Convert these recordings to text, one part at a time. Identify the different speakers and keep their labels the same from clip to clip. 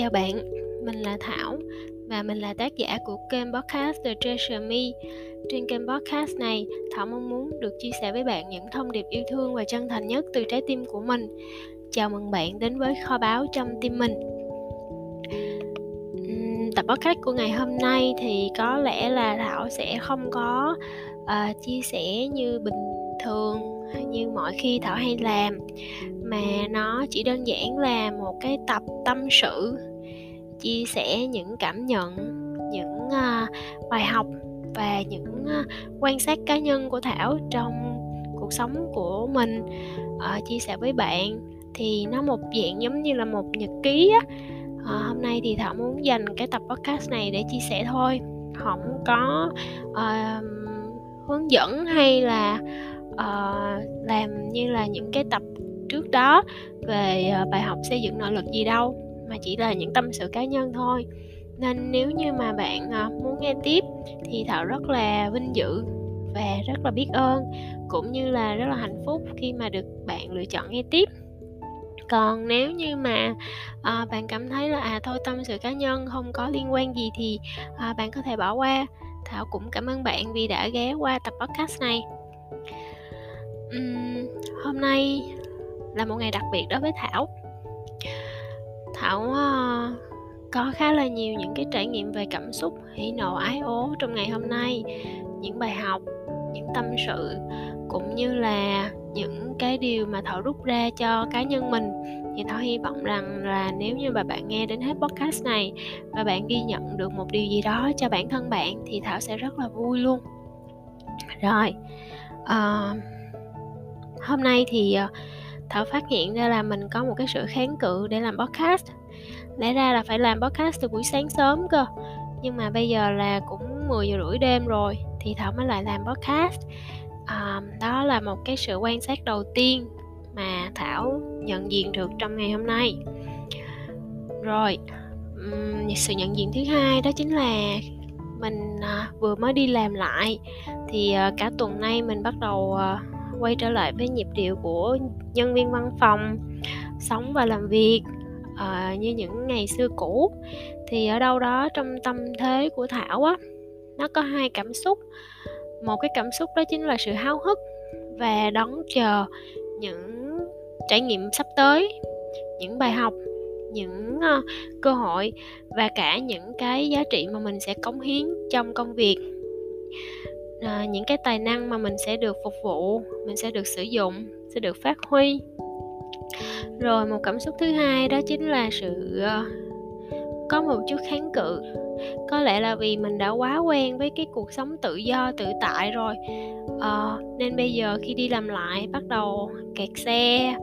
Speaker 1: Chào bạn, mình là Thảo và mình là tác giả của kênh podcast The Treasure Me. Trên kênh podcast này, Thảo mong muốn được chia sẻ với bạn những thông điệp yêu thương và chân thành nhất từ trái tim của mình. Chào mừng bạn đến với kho báu trong tim mình. Tập podcast của ngày hôm nay thì có lẽ là Thảo sẽ không có uh, chia sẻ như bình thường như mọi khi Thảo hay làm mà nó chỉ đơn giản là một cái tập tâm sự chia sẻ những cảm nhận những uh, bài học và những uh, quan sát cá nhân của thảo trong cuộc sống của mình uh, chia sẻ với bạn thì nó một dạng giống như là một nhật ký á. Uh, hôm nay thì thảo muốn dành cái tập podcast này để chia sẻ thôi. Không có uh, hướng dẫn hay là uh, làm như là những cái tập trước đó về uh, bài học xây dựng nội lực gì đâu mà chỉ là những tâm sự cá nhân thôi. Nên nếu như mà bạn ờ, muốn nghe tiếp thì thảo rất là vinh dự và rất là biết ơn cũng như là rất là hạnh phúc khi mà được bạn lựa chọn nghe tiếp. Còn nếu như mà à, bạn cảm thấy là à thôi tâm sự cá nhân không có liên quan gì thì à, bạn có thể bỏ qua. Thảo cũng cảm ơn bạn vì đã ghé qua tập podcast này. Uhm, hôm nay là một ngày đặc biệt đối với thảo thảo uh, có khá là nhiều những cái trải nghiệm về cảm xúc hỉ nộ ái ố trong ngày hôm nay. Những bài học những tâm sự cũng như là những cái điều mà thảo rút ra cho cá nhân mình. Thì thảo hy vọng rằng là nếu như mà bạn nghe đến hết podcast này và bạn ghi nhận được một điều gì đó cho bản thân bạn thì thảo sẽ rất là vui luôn. Rồi uh, hôm nay thì uh, thảo phát hiện ra là mình có một cái sự kháng cự để làm podcast. Lẽ ra là phải làm podcast từ buổi sáng sớm cơ. Nhưng mà bây giờ là cũng 10 giờ rưỡi đêm rồi thì thảo mới lại làm podcast. À, đó là một cái sự quan sát đầu tiên mà thảo nhận diện được trong ngày hôm nay. Rồi um, sự nhận diện thứ hai đó chính là mình uh, vừa mới đi làm lại thì uh, cả tuần nay mình bắt đầu uh, quay trở lại với nhịp điệu của nhân viên văn phòng sống và làm việc uh, như những ngày xưa cũ. Thì ở đâu đó trong tâm thế của thảo á nó có hai cảm xúc. Một cái cảm xúc đó chính là sự háo hức và đón chờ những trải nghiệm sắp tới những bài học những uh, cơ hội và cả những cái giá trị mà mình sẽ cống hiến trong công việc à, những cái tài năng mà mình sẽ được phục vụ mình sẽ được sử dụng sẽ được phát huy. Rồi một cảm xúc thứ hai đó chính là sự uh, có một chút kháng cự. Có lẽ là vì mình đã quá quen với cái cuộc sống tự do tự tại rồi. Uh, nên bây giờ khi đi làm lại bắt đầu kẹt xe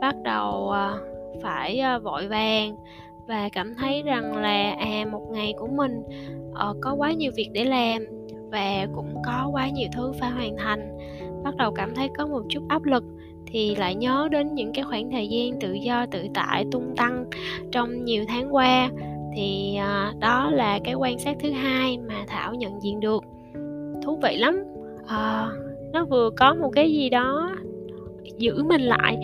Speaker 1: bắt đầu uh, phải uh, vội vàng và cảm thấy rằng là à một ngày của mình uh, có quá nhiều việc để làm và cũng có quá nhiều thứ phải hoàn thành. Bắt đầu cảm thấy có một chút áp lực thì lại nhớ đến những cái khoảng thời gian tự do tự tại tung tăng trong nhiều tháng qua. Thì à, đó là cái quan sát thứ hai mà thảo nhận diện được. Thú vị lắm. À, nó vừa có một cái gì đó giữ mình lại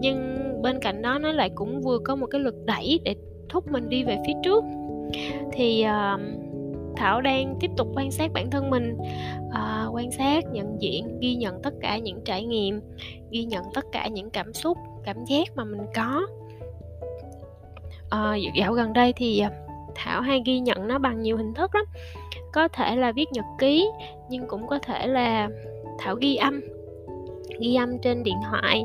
Speaker 1: nhưng bên cạnh đó nó lại cũng vừa có một cái lực đẩy để thúc mình đi về phía trước. Thì uh, thảo đang tiếp tục quan sát bản thân mình à, quan sát nhận diện ghi nhận tất cả những trải nghiệm ghi nhận tất cả những cảm xúc cảm giác mà mình có. À, dạo gần đây thì ờ, thảo hay ghi nhận nó bằng nhiều hình thức lắm. Có thể là viết nhật ký nhưng cũng có thể là thảo ghi âm ghi âm trên điện thoại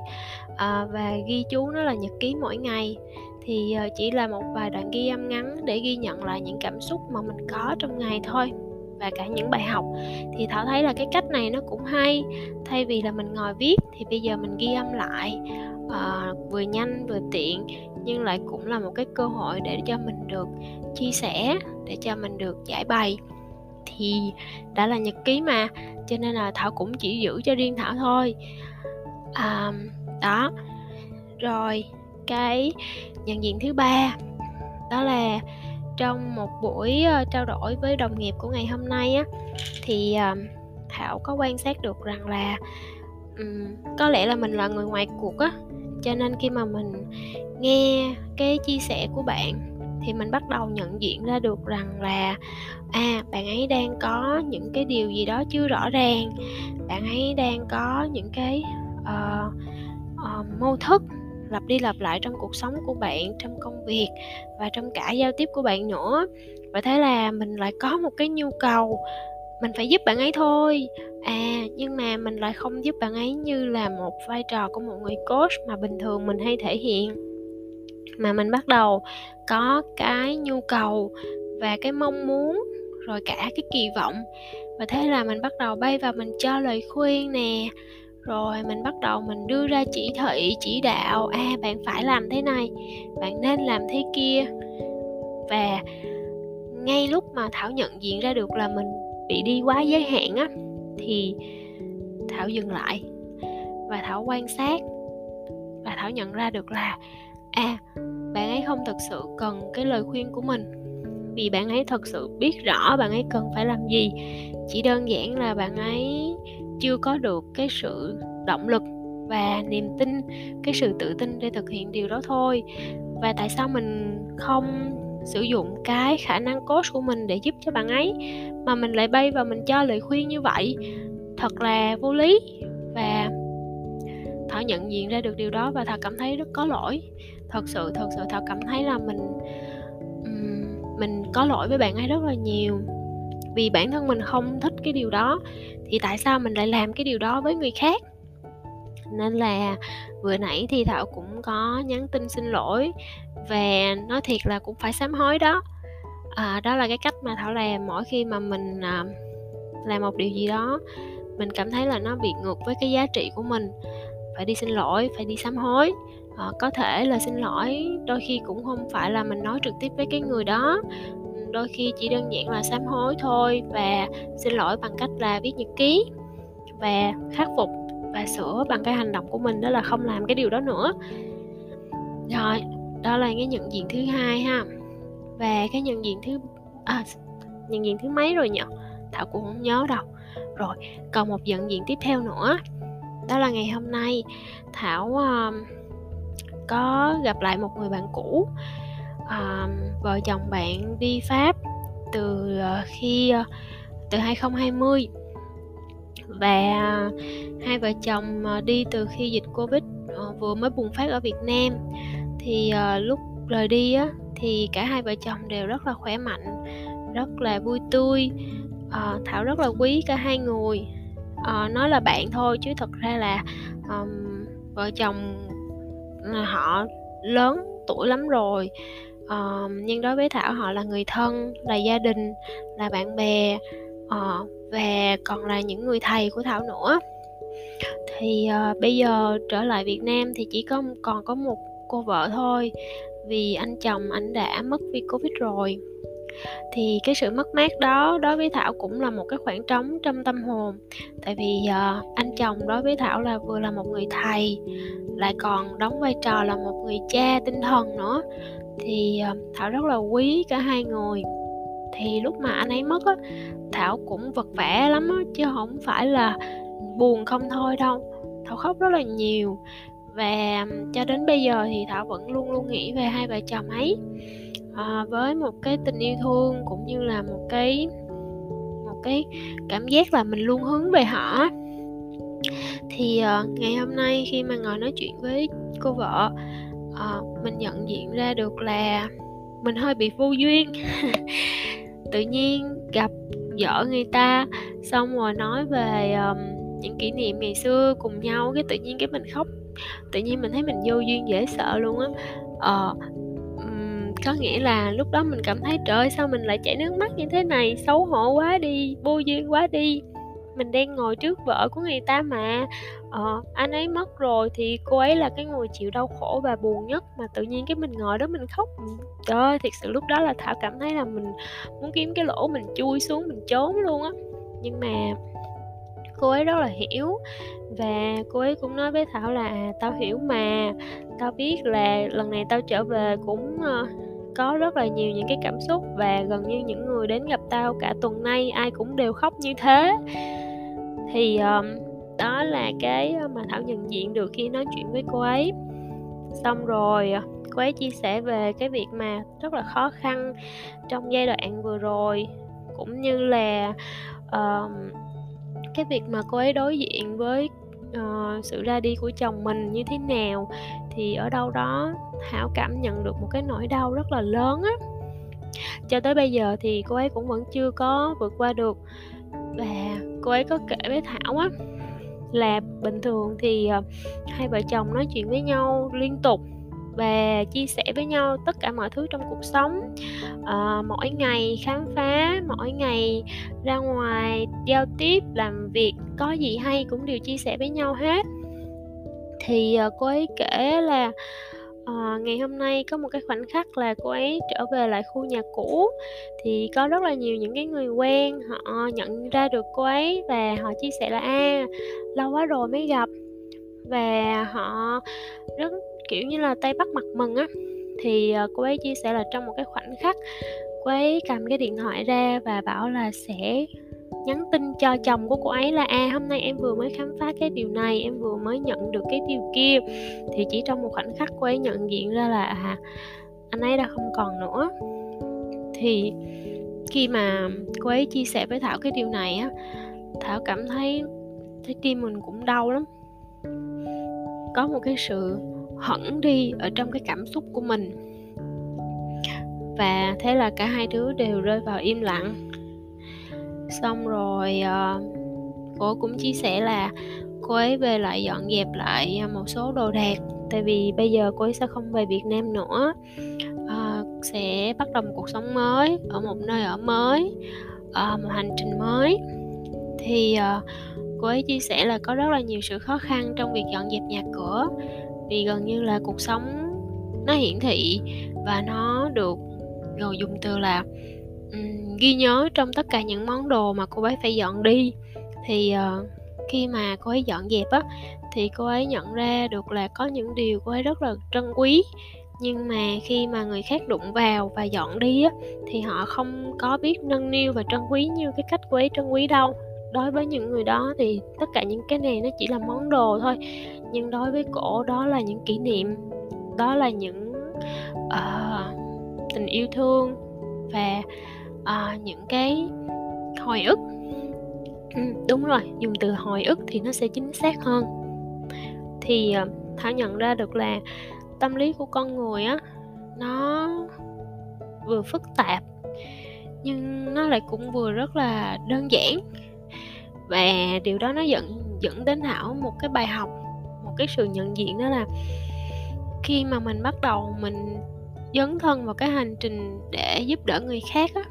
Speaker 1: à, và ghi chú nó là nhật ký mỗi ngày. Thì ờ, chỉ là một vài đoạn ghi âm ngắn để ghi nhận lại những cảm xúc mà mình có trong ngày thôi và cả những bài học. Thì thảo thấy là cái cách này nó cũng hay. Thay vì là mình ngồi viết thì bây giờ mình ghi âm lại à, vừa nhanh vừa tiện nhưng lại cũng là một cái cơ hội để cho mình được chia sẻ để cho mình được giải bày thì đã là nhật ký mà cho nên là thảo cũng chỉ giữ cho riêng thảo thôi. À, đó. Rồi cái nhận diện thứ ba đó là trong một buổi ờ, trao đổi với đồng nghiệp của ngày hôm nay á thì thảo có quan sát được rằng là um, có lẽ là mình là người ngoài cuộc á cho nên khi mà mình nghe cái chia sẻ của bạn thì mình bắt đầu nhận diện ra được rằng là à bạn ấy đang có những cái điều gì đó chưa rõ ràng. Bạn ấy đang có những cái uh, uh, mâu thức lặp đi lặp lại trong cuộc sống của bạn trong công việc và trong cả giao tiếp của bạn nữa. Và thế là mình lại có một cái nhu cầu mình phải giúp bạn ấy thôi. À nhưng mà mình lại không giúp bạn ấy như là một vai trò của một người coach mà bình thường mình hay thể hiện mà mình bắt đầu có cái nhu cầu và cái mong muốn, rồi cả cái kỳ vọng. Và thế là mình bắt đầu bay vào mình cho lời khuyên nè, rồi mình bắt đầu mình đưa ra chỉ thị, chỉ đạo à bạn phải làm thế này, bạn nên làm thế kia. Và ngay lúc mà thảo nhận diện ra được là mình bị đi quá giới hạn á, thì thảo dừng lại. Và thảo quan sát và thảo nhận ra được là à bạn ấy không thực sự cần cái lời khuyên của mình. Vì bạn ấy thật sự biết rõ bạn ấy cần phải làm gì. Chỉ đơn giản là bạn ấy chưa có được cái sự động lực và niềm tin, cái sự tự tin để thực hiện điều đó thôi. Và tại sao mình không sử dụng cái khả năng coach của mình để giúp cho bạn ấy, mà mình lại bay và mình cho lời khuyên như vậy? Thật là vô lý và thảo nhận diện ra được điều đó và thảo cảm thấy rất có lỗi thật sự thật sự thảo cảm thấy là mình mình có lỗi với bạn ấy rất là nhiều. Vì bản thân mình không thích cái điều đó thì tại sao mình lại làm cái điều đó với người khác? Nên là vừa nãy thì thảo cũng có nhắn tin xin lỗi và nói thiệt là cũng phải sám hối đó. À, đó là cái cách mà thảo làm mỗi khi mà mình à, làm một điều gì đó mình cảm thấy là nó bị ngược với cái giá trị của mình. Phải đi xin lỗi phải đi sám hối. Ờ, có thể là xin lỗi đôi khi cũng không phải là mình nói trực tiếp với cái người đó. Đôi khi chỉ đơn giản là sám hối thôi và xin lỗi bằng cách là viết nhật ký và khắc phục và sửa bằng cái hành động của mình đó là không làm cái điều đó nữa. Rồi đó là cái nhận diện thứ hai ha. Và cái nhận diện thứ à, nhận diện thứ mấy rồi nhỉ? Thảo cũng không nhớ đâu. Rồi còn một nhận diện tiếp theo nữa. Đó là ngày hôm nay thảo uh, có gặp lại một người bạn cũ à, vợ chồng bạn đi pháp từ ờ, khi ờ, từ 2020 và hai vợ chồng ờ, đi từ khi dịch covid vừa mới bùng phát ở Việt Nam. Thì lúc rời đi á thì cả hai vợ chồng đều rất là khỏe mạnh rất là vui tươi thảo rất là quý cả hai người. Nói là bạn thôi chứ thật ra là um, vợ chồng họ lớn tuổi lắm rồi. Uh, nhưng đối với thảo họ là người thân là gia đình là bạn bè uh, và còn là những người thầy của thảo nữa. Thì uh, bây giờ trở lại việt nam thì chỉ có còn có một cô vợ thôi vì anh chồng anh đã mất vì covid rồi thì cái sự mất mát đó đối với thảo cũng là một cái khoảng trống trong tâm hồn. Tại vì uh, anh chồng đối với thảo là vừa là một người thầy lại còn đóng vai trò là một người cha tinh thần nữa. Thì uh, thảo rất là quý cả hai người. Thì lúc mà anh ấy mất á thảo cũng vật vả lắm á chứ không phải là buồn không thôi đâu. Thảo khóc rất là nhiều và cho đến bây giờ thì thảo vẫn luôn luôn nghĩ về hai vợ chồng ấy à, với một cái tình yêu thương cũng như là một cái một cái cảm giác là mình luôn hướng về họ thì uh, ngày hôm nay khi mà ngồi nói chuyện với cô vợ uh, mình nhận diện ra được là mình hơi bị vô duyên. Tự nhiên gặp vợ người ta xong rồi nói về um, những kỷ niệm ngày xưa cùng nhau cái tự nhiên cái mình khóc tự nhiên mình thấy mình vô duyên dễ sợ luôn á. Ờ, có nghĩa là lúc đó mình cảm thấy trời ơi sao mình lại chảy nước mắt như thế này? Xấu hổ quá đi vô duyên quá đi. Mình đang ngồi trước vợ của người ta mà. Ờ, anh ấy mất rồi thì cô ấy là cái người chịu đau khổ và buồn nhất mà tự nhiên cái mình ngồi đó mình khóc. Ừ, trời ơi thiệt sự lúc đó là thảo cảm thấy là mình muốn kiếm cái lỗ mình chui xuống mình trốn luôn á. Nhưng mà cô ấy rất là hiểu và cô ấy cũng nói với thảo là à, tao hiểu mà. Tao biết là lần này tao trở về cũng uh, có rất là nhiều những cái cảm xúc và gần như những người đến gặp tao cả tuần nay ai cũng đều khóc như thế. Thì um, đó là cái mà thảo nhận diện được khi nói chuyện với cô ấy. Xong rồi ờ, cô ấy chia sẻ về cái việc mà rất là khó khăn trong giai đoạn vừa rồi cũng như là um, cái việc mà cô ấy đối diện với uh, sự ra đi của chồng mình như thế nào thì ở đâu đó thảo cảm nhận được một cái nỗi đau rất là lớn á. Cho tới bây giờ thì cô ấy cũng vẫn chưa có vượt qua được và cô ấy có kể với thảo á là bình thường thì uh, hai vợ chồng nói chuyện với nhau liên tục và chia sẻ với nhau tất cả mọi thứ trong cuộc sống. À, mỗi ngày khám phá mỗi ngày ra ngoài giao tiếp làm việc có gì hay cũng đều chia sẻ với nhau hết. Thì à, cô ấy kể là à, ngày hôm nay có một cái khoảnh khắc là cô ấy trở về lại khu nhà cũ. Thì có rất là nhiều những cái người quen họ nhận ra được cô ấy và họ chia sẻ là a à, lâu quá rồi mới gặp. Và họ rất kiểu như là tay bắt mặt mừng á, thì ờ, cô ấy chia sẻ là trong một cái khoảnh khắc, cô ấy cầm cái điện thoại ra và bảo là sẽ nhắn tin cho chồng của cô ấy là à hôm nay em vừa mới khám phá cái điều này, em vừa mới nhận được cái điều kia. Thì chỉ trong một khoảnh khắc cô ấy nhận diện ra là à anh ấy đã không còn nữa. Thì khi mà cô ấy chia sẻ với thảo cái điều này á, thảo cảm thấy thấy tim mình cũng đau lắm. Có một cái sự hẳn đi ở trong cái cảm xúc của mình. Và thế là cả hai đứa đều rơi vào im lặng. Xong rồi uh, cô cũng chia sẻ là cô ấy về lại dọn dẹp lại một số đồ đạc tại vì bây giờ cô ấy sẽ không về Việt Nam nữa. À, sẽ bắt đầu một cuộc sống mới ở một nơi ở mới à, một hành trình mới. Thì à, cô ấy chia sẻ là có rất là nhiều sự khó khăn trong việc dọn dẹp nhà cửa vì gần như là cuộc sống nó hiển thị và nó được rồi dùng từ là um, ghi nhớ trong tất cả những món đồ mà cô ấy phải dọn đi. Thì uh, khi mà cô ấy dọn dẹp á thì cô ấy nhận ra được là có những điều cô ấy rất là trân quý. Nhưng mà khi mà người khác đụng vào và dọn đi á thì họ không có biết nâng niu và trân quý như cái cách cô ấy trân quý đâu. Đối với những người đó thì tất cả những cái này nó chỉ là món đồ thôi nhưng đối với cổ đó là những kỷ niệm đó là những uh, tình yêu thương và uh, những cái hồi ức. Ừ, đúng rồi dùng từ hồi ức thì nó sẽ chính xác hơn. Thì uh, thảo nhận ra được là tâm lý của con người á nó vừa phức tạp nhưng nó lại cũng vừa rất là đơn giản. Và điều đó nó dẫn dẫn đến thảo một cái bài học một cái sự nhận diện đó là khi mà mình bắt đầu mình dấn thân vào cái hành trình để giúp đỡ người khác á,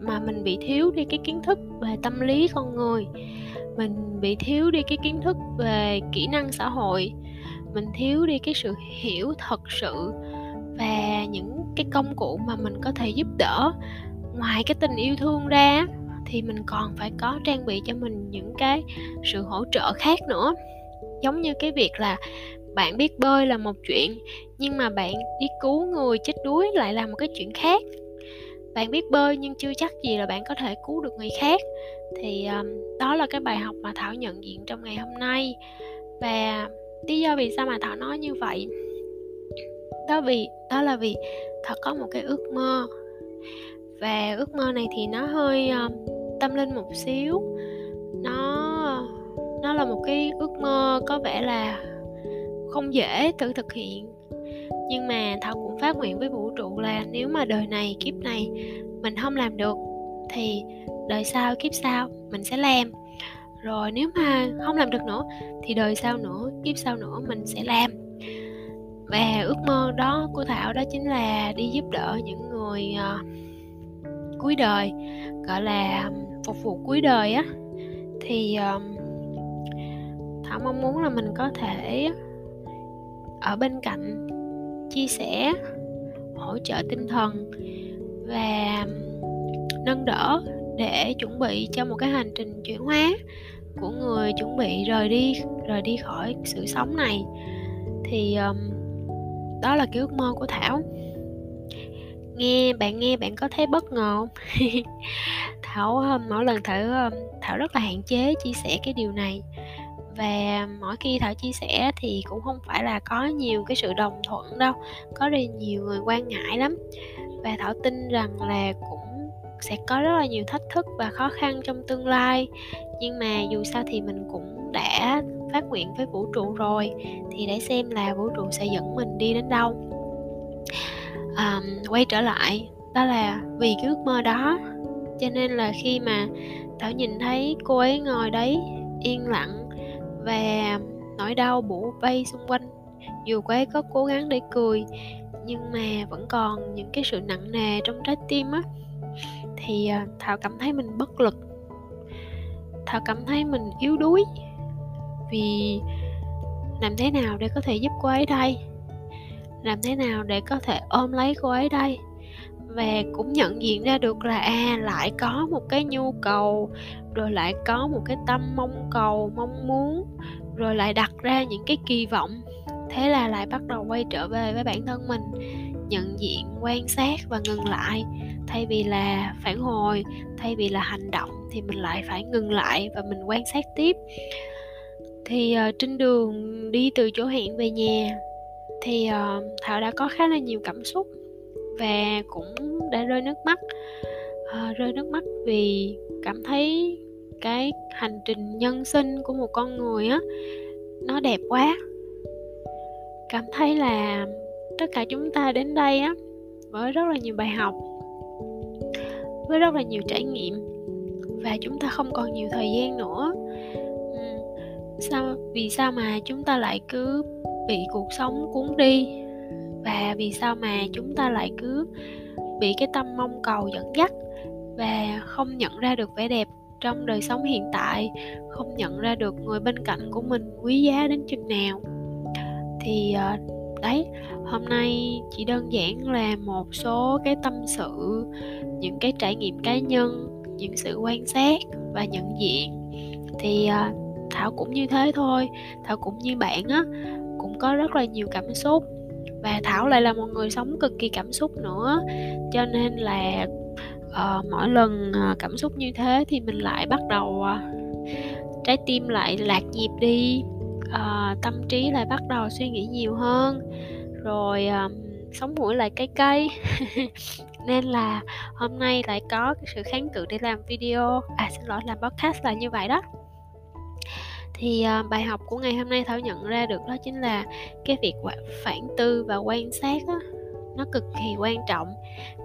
Speaker 1: mà mình bị thiếu đi cái kiến thức về tâm lý con người, mình bị thiếu đi cái kiến thức về kỹ năng xã hội, mình thiếu đi cái sự hiểu thật sự và những cái công cụ mà mình có thể giúp đỡ. Ngoài cái tình yêu thương ra thì mình còn phải có trang bị cho mình những cái sự hỗ trợ khác nữa giống như cái việc là bạn biết bơi là một chuyện nhưng mà bạn đi cứu người chết đuối lại là một cái chuyện khác. Bạn biết bơi nhưng chưa chắc gì là bạn có thể cứu được người khác. Thì um, đó là cái bài học mà thảo nhận diện trong ngày hôm nay. Và lý do vì sao mà thảo nói như vậy? Đó vì đó là vì thảo có một cái ước mơ. Và ước mơ này thì nó hơi um, tâm linh một xíu. Nó nó là một cái ước mơ có vẻ là không dễ tự thực hiện. Nhưng mà thảo cũng phát nguyện với vũ trụ là nếu mà đời này kiếp này mình không làm được thì đời sau kiếp sau mình sẽ làm. Rồi nếu mà không làm được nữa thì đời sau nữa kiếp sau nữa mình sẽ làm. Và ước mơ đó của thảo đó chính là đi giúp đỡ những người uh, cuối đời gọi là phục vụ cuối đời á. Thì uh, thảo mong muốn là mình có thể ở bên cạnh chia sẻ hỗ trợ tinh thần và nâng đỡ để chuẩn bị cho một cái hành trình chuyển hóa của người chuẩn bị rời đi rời đi khỏi sự sống này. Thì um, đó là cái ước mơ của thảo. Nghe bạn nghe bạn có thấy bất ngờ không? Thảo um, mỗi lần thảo um, thảo rất là hạn chế chia sẻ cái điều này và mỗi khi thảo chia sẻ thì cũng không phải là có nhiều cái sự đồng thuận đâu có rất nhiều người quan ngại lắm. Và thảo tin rằng là cũng sẽ có rất là nhiều thách thức và khó khăn trong tương lai. Nhưng mà dù sao thì mình cũng đã phát nguyện với vũ trụ rồi thì để xem là vũ trụ sẽ dẫn mình đi đến đâu. À, quay trở lại đó là vì cái ước mơ đó. Cho nên là khi mà thảo nhìn thấy cô ấy ngồi đấy yên lặng và nỗi đau bủa vây xung quanh, dù cô ấy có cố gắng để cười, nhưng mà vẫn còn những cái sự nặng nề trong trái tim á. Thì à, thảo cảm thấy mình bất lực. Thảo cảm thấy mình yếu đuối. Vì làm thế nào để có thể giúp cô ấy đây? Làm thế nào để có thể ôm lấy cô ấy đây? Và cũng nhận diện ra được là à lại có một cái nhu cầu rồi lại có một cái tâm mong cầu mong muốn rồi lại đặt ra những cái kỳ vọng. Thế là lại bắt đầu quay trở về với bản thân mình nhận diện quan sát và ngừng lại. Thay vì là phản hồi thay vì là hành động thì mình lại phải ngừng lại và mình quan sát tiếp. Thì uh, trên đường đi từ chỗ hẹn về nhà thì uh, thảo đã có khá là nhiều cảm xúc và cũng đã rơi nước mắt. À, rơi nước mắt vì cảm thấy cái hành trình nhân sinh của một con người á nó đẹp quá. Cảm thấy là tất cả chúng ta đến đây á với rất là nhiều bài học với rất là nhiều trải nghiệm và chúng ta không còn nhiều thời gian nữa. Sao vì sao mà chúng ta lại cứ bị cuộc sống cuốn đi? Và vì sao mà chúng ta lại cứ bị cái tâm mong cầu dẫn dắt và không nhận ra được vẻ đẹp trong đời sống hiện tại, không nhận ra được người bên cạnh của mình quý giá đến chừng nào? Thì ờ, đấy, hôm nay chỉ đơn giản là một số cái tâm sự, những cái trải nghiệm cá nhân, những sự quan sát và nhận diện. Thì ờ, thảo cũng như thế thôi, thảo cũng như bạn á, cũng có rất là nhiều cảm xúc và thảo lại là một người sống cực kỳ cảm xúc nữa. Cho nên là uh, mỗi lần ờ, cảm xúc như thế thì mình lại bắt đầu uh, trái tim lại lạc nhịp đi. Uh, tâm trí lại bắt đầu suy nghĩ nhiều hơn. Rồi uh, sống mũi lại cay cay. Nên là hôm nay lại có cái sự kháng cự để làm video. À xin lỗi làm podcast là như vậy đó thì uh, bài học của ngày hôm nay thảo nhận ra được đó chính là cái việc phản tư và quan sát đó, nó cực kỳ quan trọng.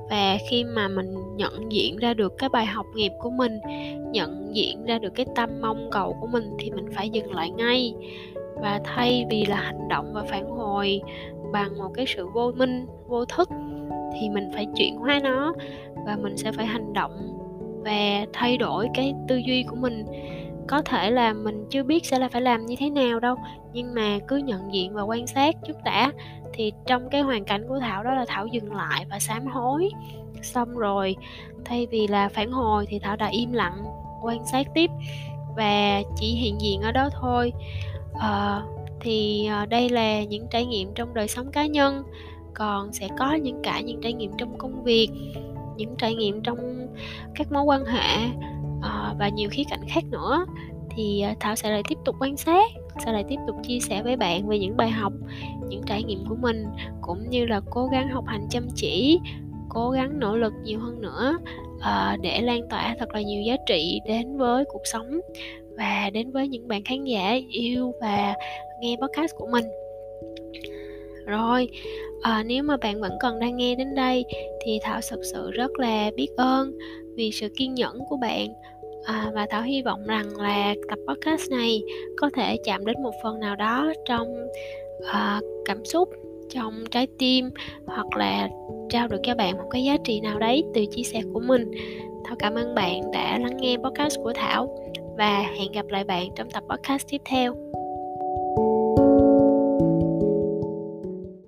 Speaker 1: Và khi mà mình nhận diện ra được cái bài học nghiệp của mình nhận diện ra được cái tâm mong cầu của mình thì mình phải dừng lại ngay. Và thay vì là hành động và phản hồi bằng một cái sự vô minh vô thức thì mình phải chuyển hóa nó và mình sẽ phải hành động và thay đổi cái tư duy của mình có thể là mình chưa biết sẽ là phải làm như thế nào đâu nhưng mà cứ nhận diện và quan sát trước đã thì trong cái hoàn cảnh của thảo đó là thảo dừng lại và sám hối. Xong rồi thay vì là phản hồi thì thảo đã im lặng quan sát tiếp và chỉ hiện diện ở đó thôi. À, thì ờ, đây là những trải nghiệm trong đời sống cá nhân còn sẽ có những cả những trải nghiệm trong công việc những trải nghiệm trong các mối quan hệ uh, và nhiều khía cạnh khác nữa. Thì ờ, thảo sẽ lại tiếp tục quan sát sẽ lại tiếp tục chia sẻ với bạn về những bài học những trải nghiệm của mình cũng như là cố gắng học hành chăm chỉ cố gắng nỗ lực nhiều hơn nữa uh, để lan tỏa thật là nhiều giá trị đến với cuộc sống và đến với những bạn khán giả yêu và nghe podcast của mình. Rồi à, nếu mà bạn vẫn còn đang nghe đến đây thì thảo thực sự rất là biết ơn vì sự kiên nhẫn của bạn à, và thảo hy vọng rằng là tập podcast này có thể chạm đến một phần nào đó trong à, cảm xúc trong trái tim hoặc là trao được cho bạn một cái giá trị nào đấy từ chia sẻ của mình. Thảo cảm ơn bạn đã lắng nghe podcast của thảo và hẹn gặp lại bạn trong tập podcast tiếp theo.